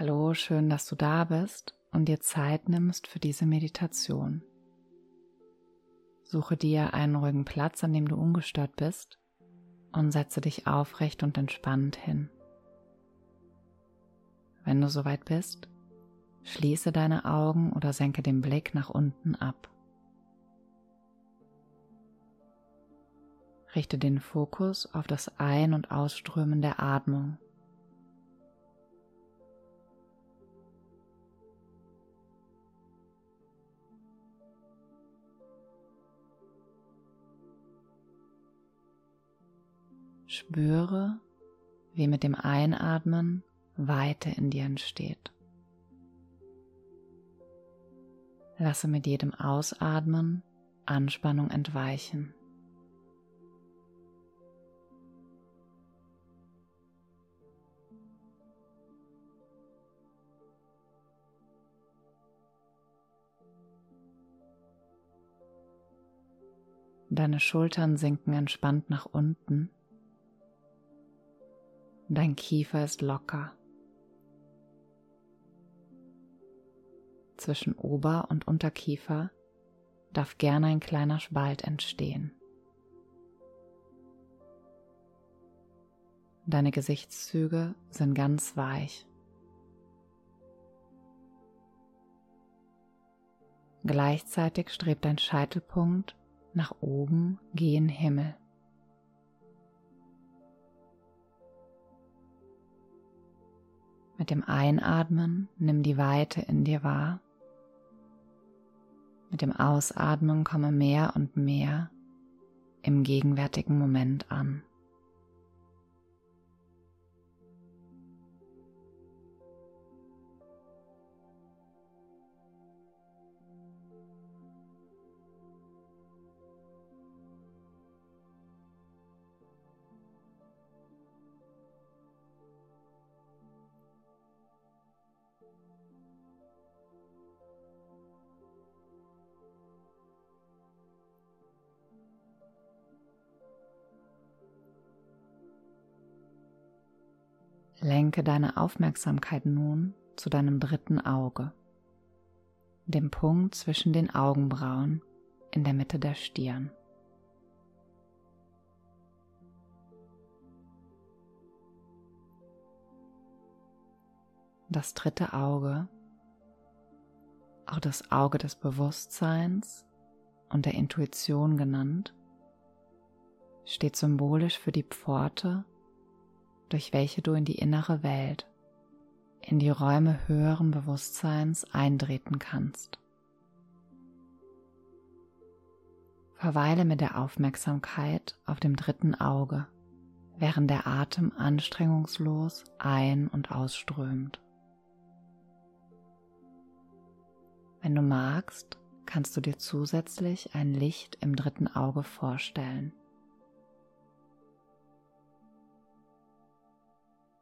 Hallo, schön, dass du da bist und dir Zeit nimmst für diese Meditation. Suche dir einen ruhigen Platz, an dem du ungestört bist und setze dich aufrecht und entspannt hin. Wenn du soweit bist, schließe deine Augen oder senke den Blick nach unten ab. Richte den Fokus auf das Ein- und Ausströmen der Atmung. Spüre, wie mit dem Einatmen Weite in dir entsteht. Lasse mit jedem Ausatmen Anspannung entweichen. Deine Schultern sinken entspannt nach unten Dein Kiefer ist locker. Zwischen Ober- und Unterkiefer darf gerne ein kleiner Spalt entstehen. Deine Gesichtszüge sind ganz weich. Gleichzeitig strebt dein Scheitelpunkt nach oben gen Himmel. Mit dem Einatmen nimm die Weite in dir wahr. Mit dem Ausatmen komme mehr und mehr im gegenwärtigen Moment an. Lenke deine Aufmerksamkeit nun zu deinem dritten Auge, dem Punkt zwischen den Augenbrauen in der Mitte der Stirn. Das dritte Auge, auch das Auge des Bewusstseins und der Intuition genannt, steht symbolisch für die Pforte durch welche du in die innere Welt, in die Räume höheren Bewusstseins eintreten kannst. Verweile mit der Aufmerksamkeit auf dem dritten Auge, während der Atem anstrengungslos ein- und ausströmt. Wenn du magst, kannst du dir zusätzlich ein Licht im dritten Auge vorstellen.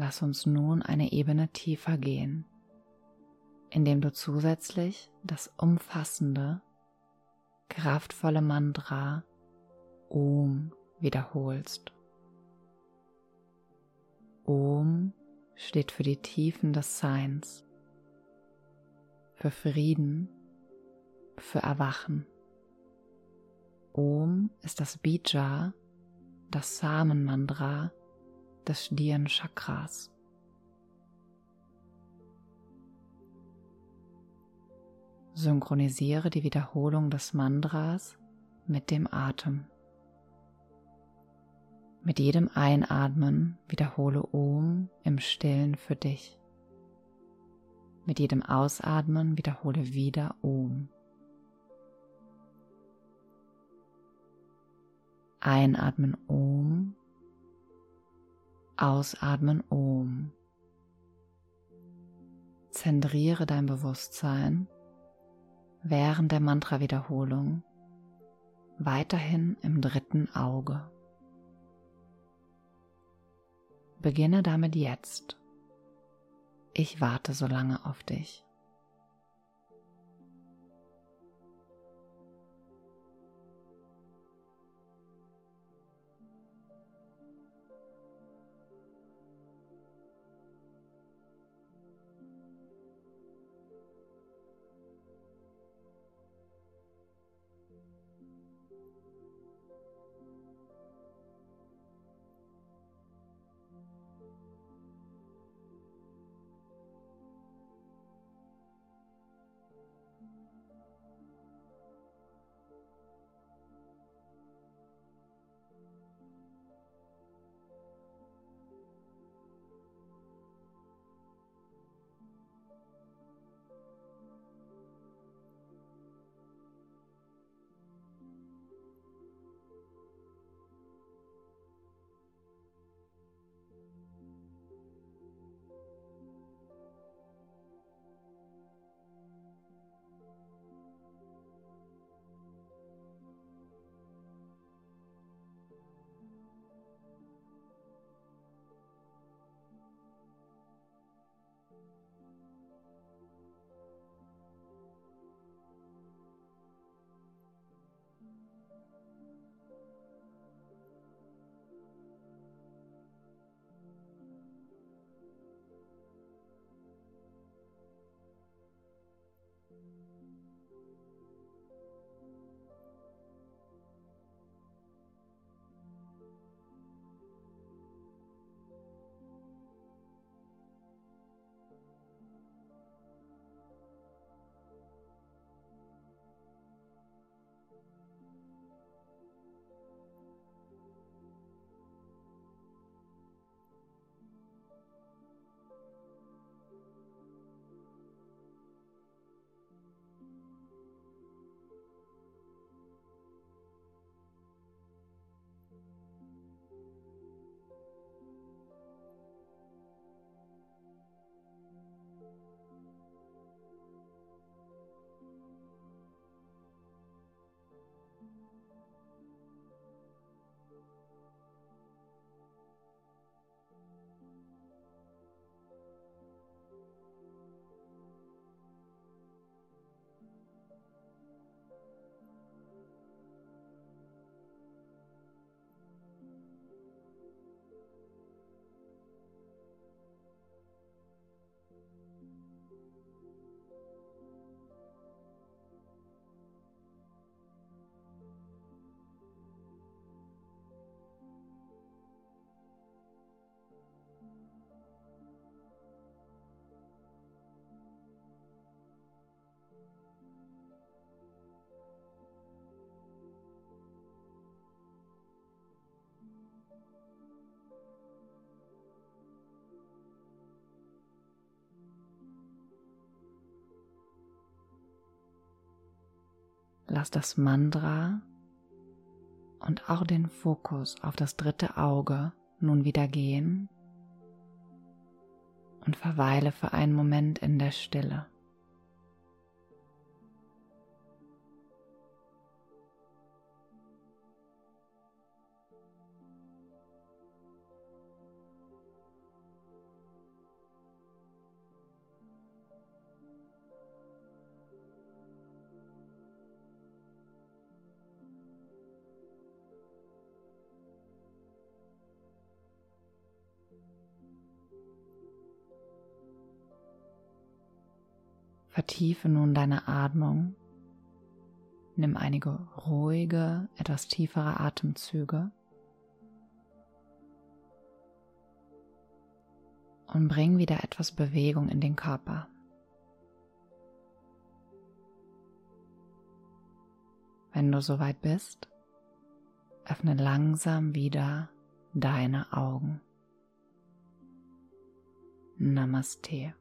Lass uns nun eine Ebene tiefer gehen, indem du zusätzlich das umfassende, kraftvolle Mantra Om wiederholst. Om steht für die Tiefen des Seins, für Frieden, für Erwachen. Om ist das Bija, das Samenmantra des Stirnchakras. Synchronisiere die Wiederholung des Mantras mit dem Atem. Mit jedem Einatmen wiederhole Om im Stillen für dich. Mit jedem Ausatmen wiederhole wieder Om. Einatmen Om, ausatmen Om. Zentriere dein Bewusstsein während der Mantra-Wiederholung weiterhin im dritten Auge. Beginne damit jetzt. Ich warte so lange auf dich. Lass das Mantra und auch den Fokus auf das dritte Auge nun wieder gehen und verweile für einen Moment in der Stille. Vertiefe nun deine Atmung. Nimm einige ruhige, etwas tiefere Atemzüge. und bring wieder etwas Bewegung in den Körper. Wenn du soweit bist, öffne langsam wieder deine Augen. Namaste.